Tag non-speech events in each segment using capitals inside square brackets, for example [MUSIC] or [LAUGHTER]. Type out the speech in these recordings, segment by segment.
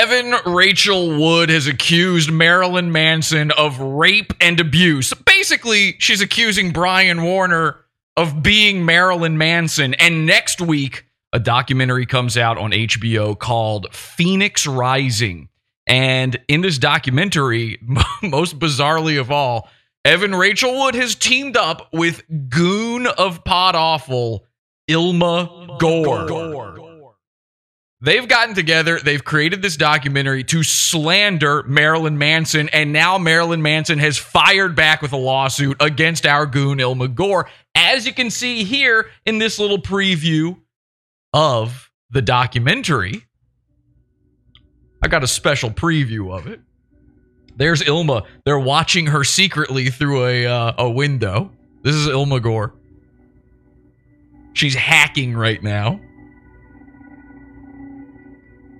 Evan Rachel Wood has accused Marilyn Manson of rape and abuse. Basically, she's accusing Brian Warner of being Marilyn Manson. And next week, a documentary comes out on HBO called Phoenix Rising. And in this documentary, [LAUGHS] most bizarrely of all, Evan Rachel Wood has teamed up with goon of Pod Awful, Illma Gore. They've gotten together, they've created this documentary to slander Marilyn Manson, and now Marilyn Manson has fired back with a lawsuit against our goon Illma Gore, as you can see here in this little preview of the documentary. I got a special preview of it. There's Illma. They're watching her secretly through a uh, a window. This is Illma Gore. She's hacking right now.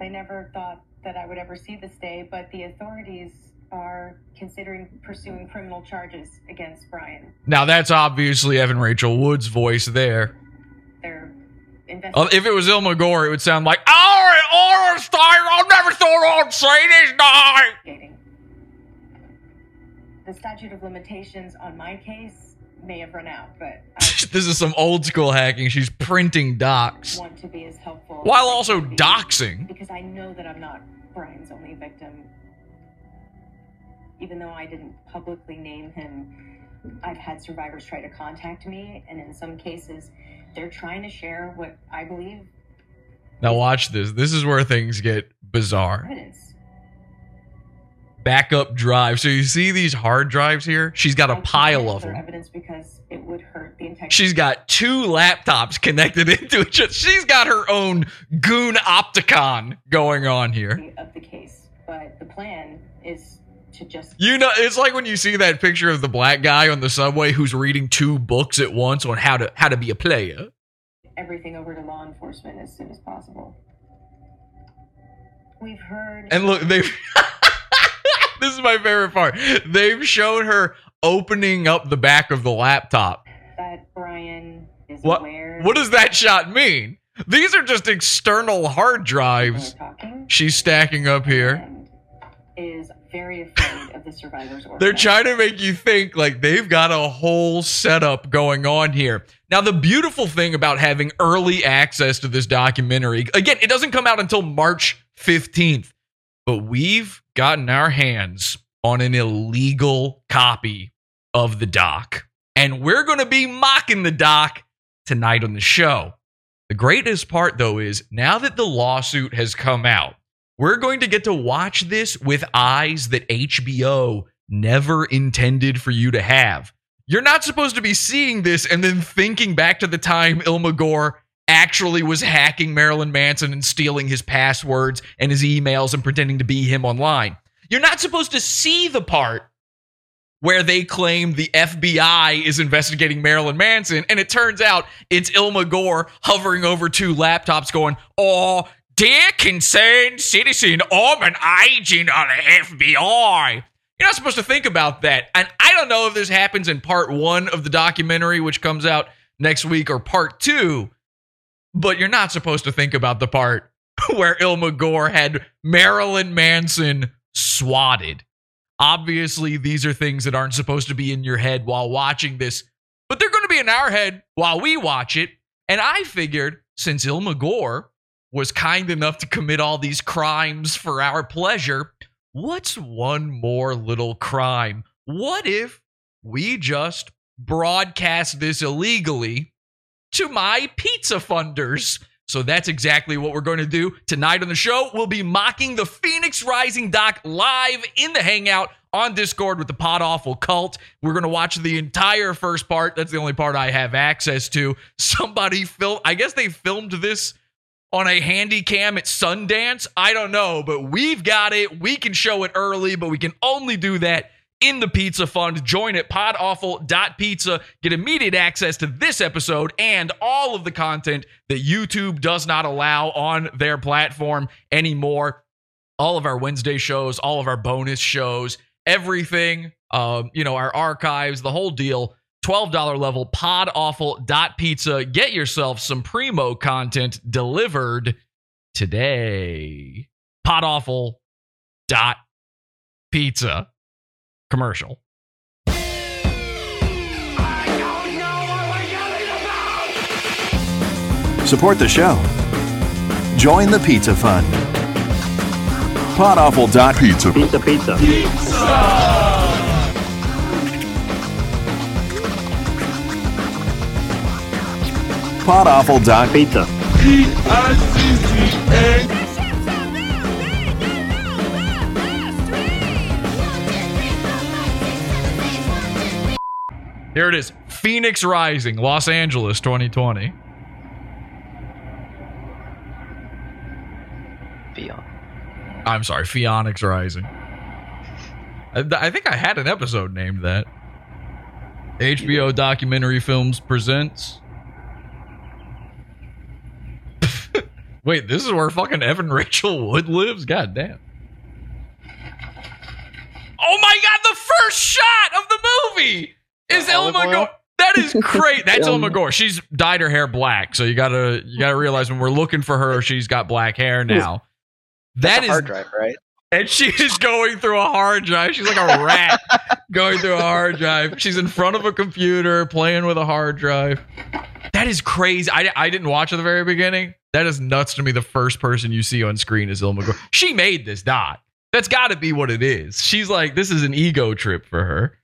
I never thought that I would ever see this day, but the authorities are considering pursuing criminal charges against Brian. Now that's obviously Evan Rachel Wood's voice there. They're investigating. if it was Illma Gore, it would sound like, "All right, all right, I'll never throw on say this night." The statute of limitations on my case may have run out, but [LAUGHS] I this is some old school hacking. She's printing docs want to be as helpful while as I also can be doxing. because I know that I'm not Brian's only victim. Even though I didn't publicly name him, I've had survivors try to contact me, and in some cases, they're trying to share what I believe Now watch this. This is where things get bizarre. evidence. Backup drive. So you see these hard drives here? She's got a I pile of them. Evidence because it would hurt the integrity. She's got two laptops connected [LAUGHS] into each other. She's got her own goon opticon going on here. of the case, but the plan is to just You know, it's like when you see that picture of the black guy on the subway who's reading two books at once on how to how to be a player. everything over to law enforcement as soon as possible. We've heard And look, they [LAUGHS] [LAUGHS] This is my favorite part. They've shown her opening up the back of the laptop. that Brian is What aware what does that shot mean? These are just external hard drives. She's stacking up here. very afraid of the survivors They're trying to make you think like they've got a whole setup going on here. Now, the beautiful thing about having early access to this documentary, again, it doesn't come out until March 15th, but we've gotten our hands on an illegal copy of the doc. And we're going to be mocking the doc tonight on the show. The greatest part, though, is now that the lawsuit has come out, we're going to get to watch this with eyes that HBO never intended for you to have. You're not supposed to be seeing this and then thinking back to the time Illma Gore actually was hacking Marilyn Manson and stealing his passwords and his emails and pretending to be him online. You're not supposed to see the part where they claim the FBI is investigating Marilyn Manson, and it turns out it's Illma Gore hovering over two laptops going, Oh, dear concerned citizen, I'm an agent of the FBI. You're not supposed to think about that. And I don't know if this happens in part one of the documentary, which comes out next week, or part two, but you're not supposed to think about the part [LAUGHS] where Illma Gore had Marilyn Manson swatted. Obviously, these are things that aren't supposed to be in your head while watching this, but they're going to be in our head while we watch it. And I figured since Illma Gore was kind enough to commit all these crimes for our pleasure, what's one more little crime? What if we just broadcast this illegally to my pizza funders? So that's exactly what we're going to do tonight on the show. We'll be mocking the Phoenix Rising doc live in the Hangout on Discord with the Pod Awful Cult. We're going to watch the entire first part. That's the only part I have access to. [LAUGHS] Somebody film. I guess they filmed this on a handy cam at Sundance. I don't know, but we've got it. We can show it early, but we can only do that in the Pizza Fund. Join at podawful.pizza. Get immediate access to this episode and all of the content that YouTube does not allow on their platform anymore. All of our Wednesday shows, all of our bonus shows, everything, um, you know, our archives, the whole deal. $12 level podawful.pizza. Get yourself some primo content delivered today. Podawful dot pizza commercial. Support the show. Join the Pizza Fund. Podawful.pizza. Pizza, pizza. Podawful.pizza. Pizza. Here it is Phoenix Rising, Los Angeles 2020. Beyond. I'm sorry, Phoenix Rising. I, I think I had an episode named that. HBO Documentary Films presents. [LAUGHS] Wait, this is where fucking Evan [LAUGHS] Rachel Wood lives? God damn. Oh my god, the first shot of the movie is Elma oil? Gore. That is [LAUGHS] great. That's Illma Gore. She's dyed her hair black, so you gotta you gotta realize when we're looking for her, she's got black hair now. That's a hard drive, right? and she is going through a hard drive. She's like a rat [LAUGHS] going through a hard drive. She's in front of a computer playing with a hard drive. That is crazy. I, I didn't watch at the very beginning. That is nuts to me. The first person you see on screen is Illma Gore. She made this dot. That's got to be what it is. She's like, this is an ego trip for her.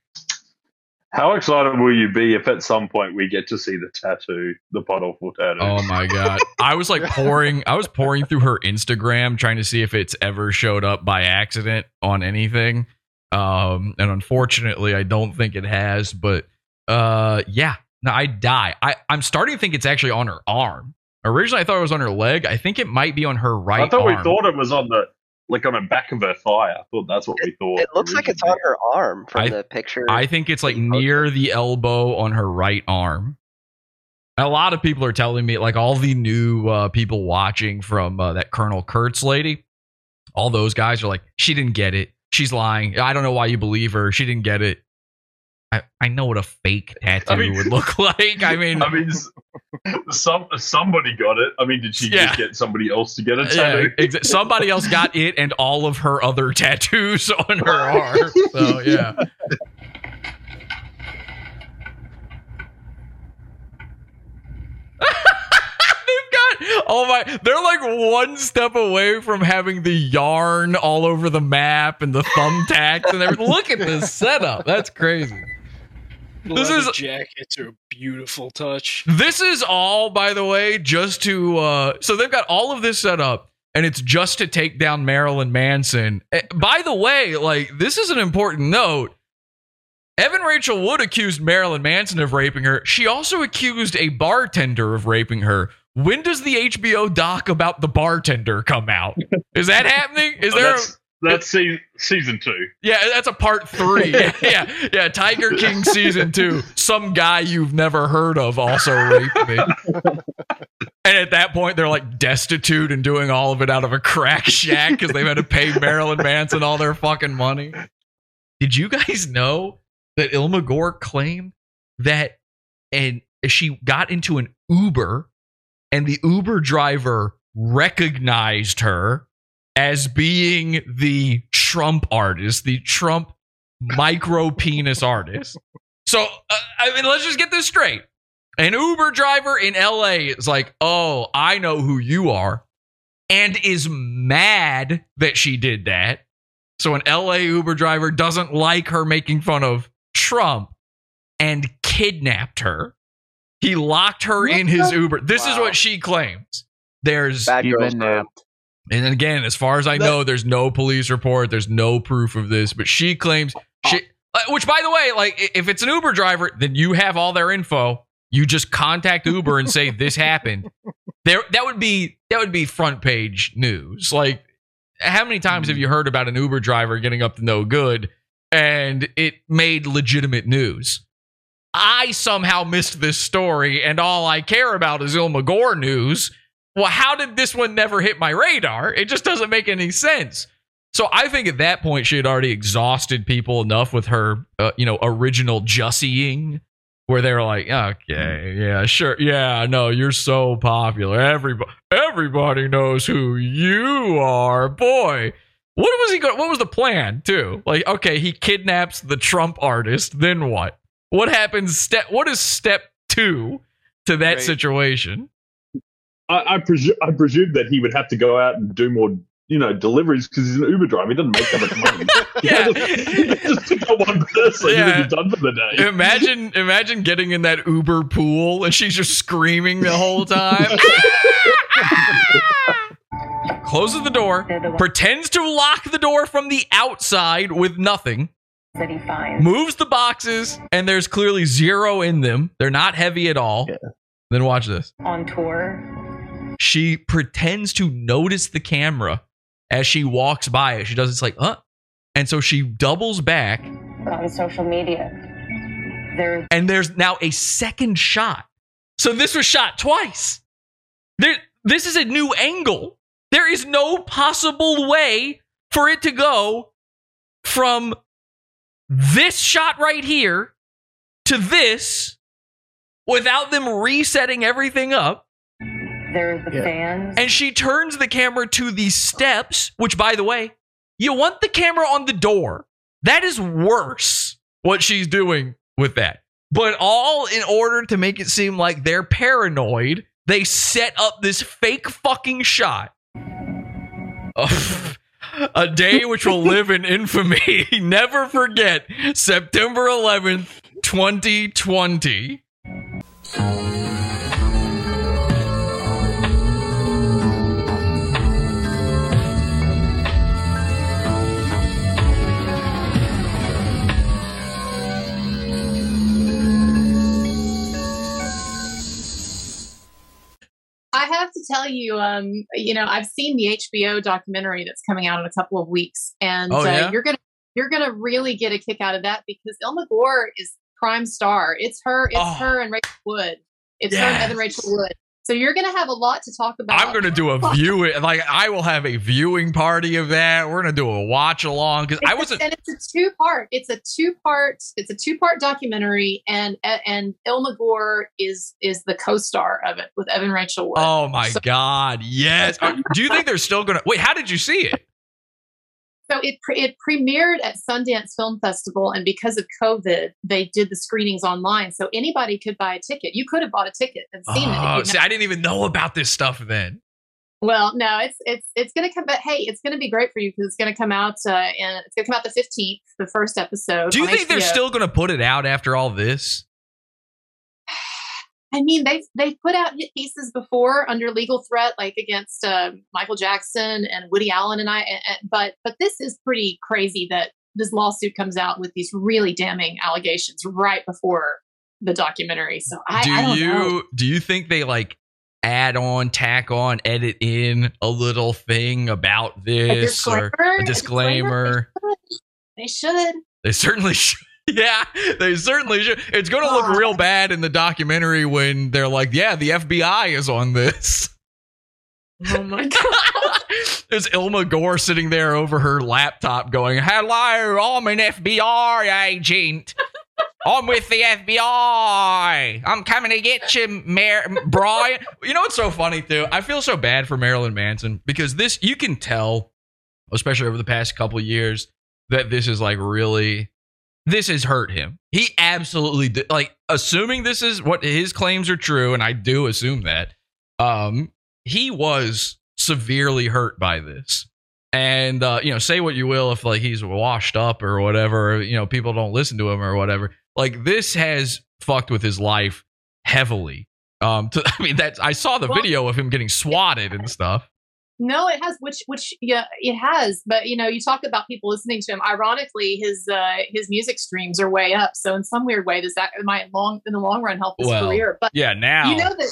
How excited will you be if at some point we get to see the tattoo, the pod awful tattoo? Oh my god. I was like pouring I was pouring through her Instagram trying to see if it's ever showed up by accident on anything. Um and unfortunately I don't think it has, but uh yeah. No, I die. I I'm starting to think it's actually on her arm. Originally I thought it was on her leg. I think it might be on her right I thought arm. we thought it was on the like on the back of her thigh. I thought that's what we thought. It looks like it's on her arm from I- the picture. I think it's like that you posted. near the elbow on her right arm. A lot of people are telling me, like all the new uh, people watching from uh, that Colonel Kurtz lady, all those guys are like, she didn't get it. She's lying. I don't know why you believe her. She didn't get it. I, I know what a fake [LAUGHS] tattoo mean- would look [LAUGHS] like. I mean, I mean, some somebody got it. I mean, did she Yeah. just get somebody else to get a yeah, tattoo? exa- [LAUGHS] somebody else got it and all of her other tattoos on her arm. So yeah. They've got oh my they're like one step away from having the yarn all over the map and the thumbtacks and everything. Look at this setup. That's crazy. This is- jackets are a beautiful touch. This is all, by the way, just to uh so they've got all of this set up and it's just to take down Marilyn Manson. Eh, By the way, like this is an important note. Evan Rachel Wood accused Marilyn Manson of raping her. She also accused a bartender of raping her. When does the HBO doc about the bartender come out? Is that happening? Is Oh, there a, that's that's se- season two. yeah, that's a part three. [LAUGHS] yeah, yeah, yeah. Tiger King season two. Some guy you've never heard of also raped me. And at that point, they're like destitute and doing all of it out of a crack shack because they've had to pay Marilyn Manson all their fucking money. Did you guys know that Illma Gore claimed that and she got into an Uber and the Uber driver recognized her as being the Trump artist, the Trump micro penis artist. So, uh, I mean, let's just get this straight. An Uber driver in LA is like, oh, I know who you are, and is mad that she did that. So, an LA Uber driver doesn't like her making fun of Trump and kidnapped her. He locked her in his Uber. This is what she claims. There's Bad girls Even Club. napped. and again, as far as I know, there's no police report. There's no proof of this, but she claims she. uh, Which, by the way, like if it's an Uber driver, then you have all their info. You just contact Uber and say this [LAUGHS] happened. There, that would be that would be front page news. Like, how many times have you heard about an Uber driver getting up to no good and it made legitimate news? I somehow missed this story, and all I care about is Illma Gore news. Well, how did this one never hit my radar? It just doesn't make any sense. So I think at that point she had already exhausted people enough with her, uh, you know, original jussying, where they're like, okay, yeah, sure, yeah, no, you're so popular. Everybody, everybody knows who you are, boy. What was he? Go- what was the plan too? Like, okay, he kidnaps the Trump artist. Then what? What happens? Step. What is step two to that Right. situation? I, I, presu- I presume that he would have to go out and do more, you know, deliveries because he's an Uber driver. He doesn't make that much money. [LAUGHS] Yeah. [LAUGHS] just pick up one person Yeah. and you're done for the day. Imagine, imagine getting in that Uber pool and she's just screaming the whole time. [LAUGHS] Closes the door, the pretends to lock the door from the outside with nothing, that he finds. moves the boxes, and there's clearly zero in them. They're not heavy at all. Yeah. Then watch this. on tour. She pretends to notice the camera as she walks by it. She does it's like, huh? And so she doubles back, on social media. There, and there's now a second shot. So this was shot twice. There, this is a new angle. There is no possible way for it to go from this shot right here to this without them resetting everything up. There are the Yeah. fans. And she turns the camera to the steps, which, by the way, you want the camera on the door. That is worse what she's doing with that. But all in order to make it seem like they're paranoid, they set up this fake fucking shot. of [LAUGHS] a day which will live in infamy. [LAUGHS] Never forget September 11th, 2020. Have to tell you, um, you know, I've seen the HBO documentary that's coming out in a couple of weeks, and Oh, yeah? uh, you're gonna you're gonna really get a kick out of that because Illma Gore is prime star. It's her, it's Oh. her and Rachel Wood. It's her and Evan Rachel Wood. So you're gonna have a lot to talk about. I'm gonna do a viewing, like I will have a viewing party of that. We're gonna do a watch along because I wasn't. and it's a two part. It's a two part. It's a two part documentary, and and Illma Gore is is the co star of it with Evan Rachel Wood. Oh my So- god! Yes. [LAUGHS] Do you think they're still gonna wait? How did you see it? So it pre- it premiered at Sundance Film Festival, and because of COVID, they did the screenings online, so anybody could buy a ticket. You could have bought a ticket and seen it. Oh, you'd see, I didn't even know about this stuff then. Well, no, it's it's it's going to come. But hey, it's going to be great for you because it's going to come out uh, and it's going to come out the fifteenth, the first episode. Do you think they're still gonna put it out after all this? I mean, they've they've put out hit pieces before under legal threat, like against uh, Michael Jackson and Woody Allen and I. And, and- but but this is pretty crazy that this lawsuit comes out with these really damning allegations right before the documentary. So I, do I don't you know. do you think they like add on, tack on, edit in a little thing about A this or disclaimer? a disclaimer? They should. They certainly [LAUGHS] should. [LAUGHS] Yeah, they certainly should. It's going to look real [LAUGHS] bad in the documentary when they're like, "Yeah, the FBI is on this." Oh my god. [LAUGHS] There's Illma Gore sitting there over her laptop going, Hello, I'm an FBI agent. I'm with the FBI. I'm coming to get you, Mar- Brian. You know what's so funny, too? I feel so bad for Marilyn Manson because this, you can tell, especially over the past couple years, that this is like really, this has hurt him. He absolutely, did, like, assuming this is what his claims are true, and I do assume that, um, he was severely hurt by this. And uh, you know, say what you will if like he's washed up or whatever, you know, people don't listen to him or whatever. Like this has fucked with his life heavily. Um, to, [LAUGHS] I mean, that's I saw the Well- video of him getting swatted and stuff. No, it has, which which yeah, it has. But you know, you talk about people listening to him. Ironically, his uh, his music streams are way up. So in some weird way, does that might long in the long run help his Well, career? But Yeah, now you know that.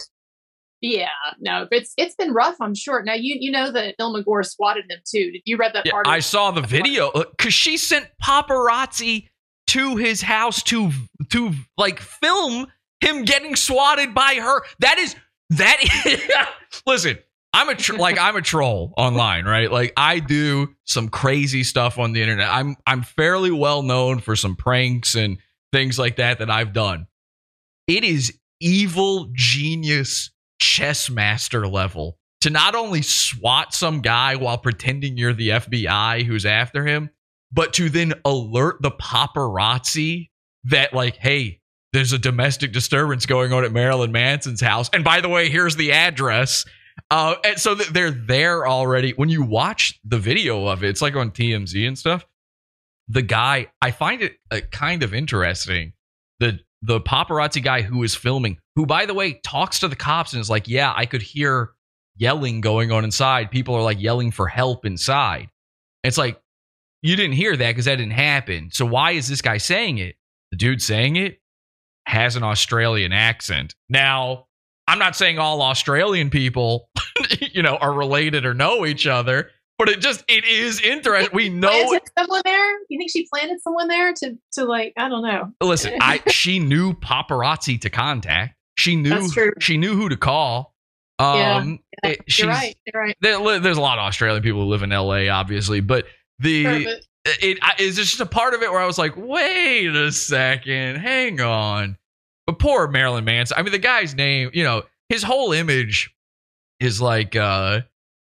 Yeah, no, it's it's been rough. I'm sure. Now you you know that Illma Gore swatted him too. Did you read that Yeah, part? I saw the video because she sent paparazzi to his house to to like film him getting swatted by her. That is that. [LAUGHS] Is, listen, I'm a tr- like I'm a troll online, right? Like I do some crazy stuff on the internet. I'm I'm fairly well known for some pranks and things like that that I've done. it is evil genius chess master level to not only swat some guy while pretending you're the FBI who's after him, but to then alert the paparazzi that, like, hey, there's a domestic disturbance going on at Marilyn Manson's house. And by the way, here's the address. Uh, and so they're there already. When you watch the video of it, it's like on TMZ and stuff. The guy, I find it uh, kind of interesting. The the paparazzi guy who is filming, who by the way talks to the cops and is like, "Yeah, I could hear yelling going on inside. People are like yelling for help inside." It's like you didn't hear that because that didn't happen. So why is this guy saying it? The dude saying it has an Australian accent. Now, I'm not saying all Australian people, [LAUGHS] you know, are related or know each other, but it just it is interesting. We know planted someone there. You think she planted someone there to to like I don't know. Listen, I [LAUGHS] she knew paparazzi to contact. She knew she knew who to call. Yeah, Um, Yeah, she's- you're right. You're right. there- there's a lot of Australian people who live in LA, obviously, but the it I, just a part of it where I was like, wait a second, hang on. But poor Marilyn Manson. I mean, the guy's name, you know, his whole image is like uh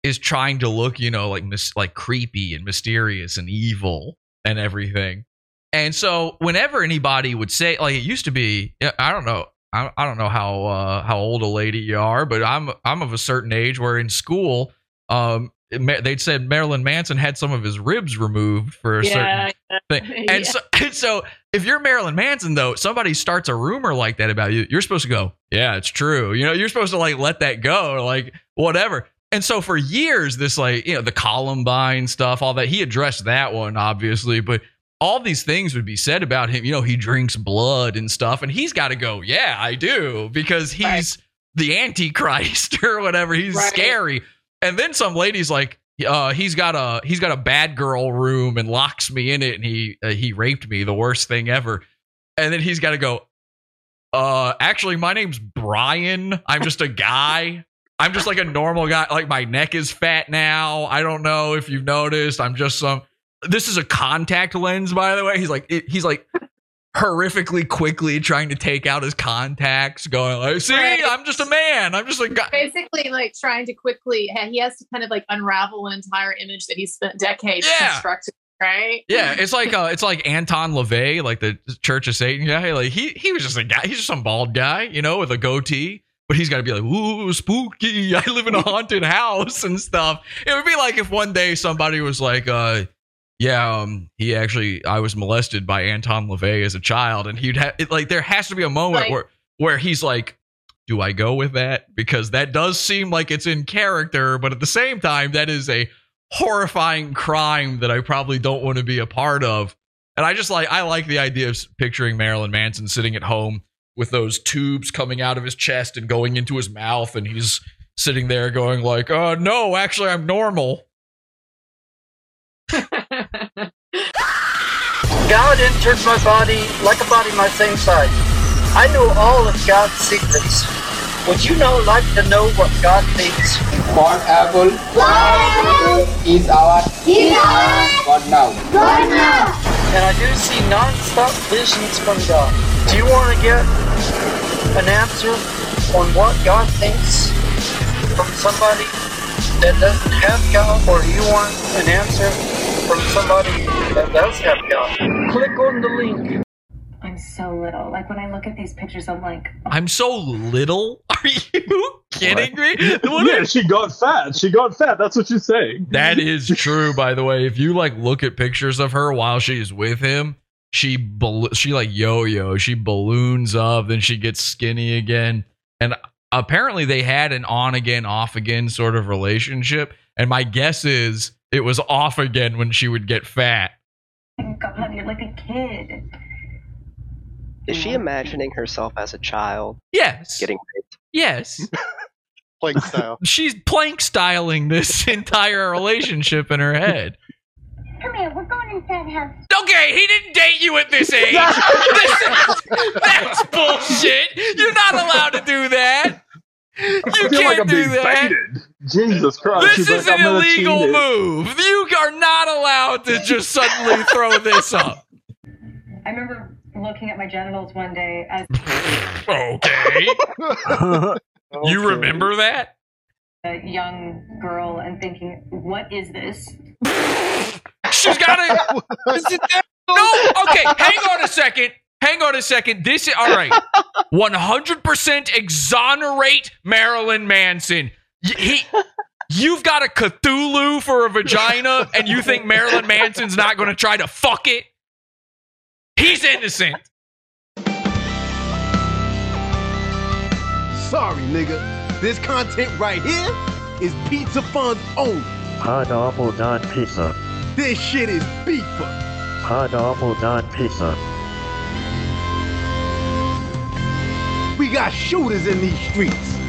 is trying to look, you know, like mis- like creepy and mysterious and evil and everything. And so whenever anybody would say like it used to be, I don't know, I, I don't know how uh, how old a lady you are, but I'm I'm of a certain age where in school, um, they'd said Marilyn Manson had some of his ribs removed for a certain yeah, thing. [LAUGHS] yeah. And so, [LAUGHS] and so if you're Marilyn Manson, though, somebody starts a rumor like that about you, you're supposed to go, yeah, it's true. You know, you're supposed to like let that go, like whatever. And so for years, this like, you know, the Columbine stuff, all that, he addressed that one, obviously, but all these things would be said about him. You know, he drinks blood and stuff, and he's got to go, yeah, I do, because he's Right. the Antichrist [LAUGHS] or whatever. He's Right. scary. And then some lady's like, uh, he's got a he's got a bad girl room and locks me in it, and he uh, he raped me, the worst thing ever. And then he's got to go. Uh, actually, my name's Brian. I'm just a guy. I'm just like a normal guy. Like my neck is fat now. I don't know if you've noticed. I'm just some. This is a contact lens, by the way. He's like it, he's like horrifically quickly trying to take out his contacts, going like, "See, Right. I'm just a man. I'm just a guy." basically like trying to quickly he has to kind of like unravel an entire image that he spent decades Yeah. constructing right Yeah, it's like uh, it's like Anton LaVey, like the Church of Satan guy. Like he he was just a guy. He's just some bald guy, you know, with a goatee. But he's got to be like, ooh, spooky. [LAUGHS] I live in a haunted house and stuff. It would be like if one day somebody was like, uh, yeah, um, he actually, I was molested by Anton LaVey as a child, and he'd have like there has to be a moment Like- where where he's like, do I go with that? Because that does seem like it's in character, but at the same time, that is a horrifying crime that I probably don't want to be a part of. And I just like I like the idea of picturing Marilyn Manson sitting at home with those tubes coming out of his chest and going into his mouth, and he's sitting there going like, "Oh no, actually, I'm normal." [LAUGHS] God entered my body like a body my same size. I know all of God's secrets. Would you now like to know what God thinks? One apple is our God now. And I do see non-stop visions from God. Do you want to get an answer on what God thinks from somebody that doesn't have God, or you want an answer from somebody that does have God? Click on the link. I'm so little. Like when I look at these pictures, I'm like, oh. I'm so little. [LAUGHS] Are you kidding me? What yeah, she got fat. She got fat. That's what you're saying. That [LAUGHS] is true, by the way. If you like look at pictures of her while she's with him, she bal- she like yo-yo. She balloons up, then she gets skinny again. And apparently, they had an on again, off again sort of relationship. And my guess is it was off again when she would get fat. Oh, God, you're like a kid. Is she imagining herself as a child Yes, getting raped? yes. [LAUGHS] Plank style. She's plank styling this [LAUGHS] entire relationship in her head. Come here, we're going inside the house. Okay, he didn't date you at this age. [LAUGHS] This that's bullshit. You're not allowed to do that. You I feel can't like I'm do being that. baited. Jesus Christ. This She's is like, an illegal cheat move. You are not allowed to just suddenly throw this up. I remember looking at my genitals one day as Okay. You [LAUGHS] remember that? a young girl and thinking, "What is this?" [LAUGHS] She's got it. no, okay. Hang on a second. Hang on a second. This is all right. One hundred percent exonerate Marilyn Manson. He, you've got a Cthulhu for a vagina, and you think Marilyn Manson's not going to try to fuck it? He's innocent. Sorry, nigga. This content right here is Pizza Fun's own. Pineapple dot pizza. This shit is. Pineapple dot pizza. We got shooters in these streets.